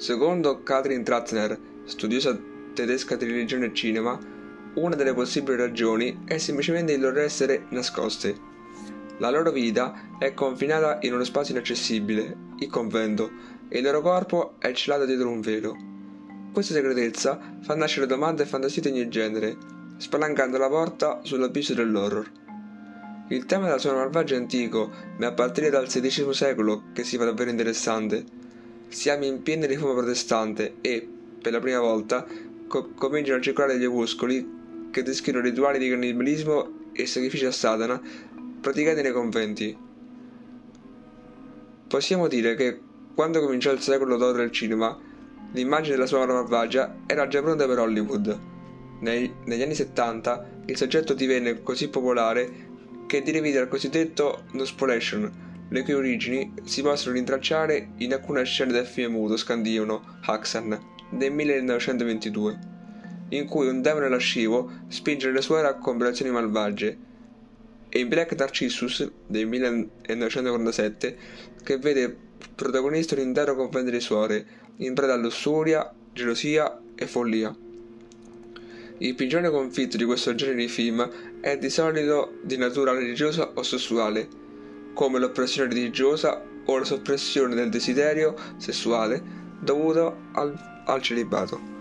Secondo Katrin Trattner, studiosa tedesca di religione e cinema, una delle possibili ragioni è semplicemente il loro essere nascosti. La loro vita è confinata in uno spazio inaccessibile, il convento, e il loro corpo è celato dietro un velo. Questa segretezza fa nascere domande e fantasie di ogni genere, spalancando la porta sull'abisso dell'horror. Il tema della sua malvagia è antico, ma è a partire dal XVI secolo che si fa davvero interessante. Siamo in piena riforma protestante e, per la prima volta, co- cominciano a circolare gli opuscoli che descrivono rituali di cannibalismo e sacrifici a Satana praticati nei conventi. Possiamo dire che, quando cominciò il secolo d'oro del cinema, l'immagine della sua malvagia era già pronta per Hollywood. Nei, negli anni 70 il soggetto divenne così popolare che derivi dal cosiddetto Nospolation, le cui origini si possono rintracciare in alcune scene del film muto scandinavo Haxan del 1922, in cui un demone lascivo spinge le suore a combinazioni malvagie, e in Black Narcissus del 1947 che vede protagonista un intero convento di suore in preda a lussuria, gelosia e follia. Il prigione conflitto di questo genere di film è di solito di natura religiosa o sessuale, come l'oppressione religiosa o la soppressione del desiderio sessuale dovuto al, al celibato.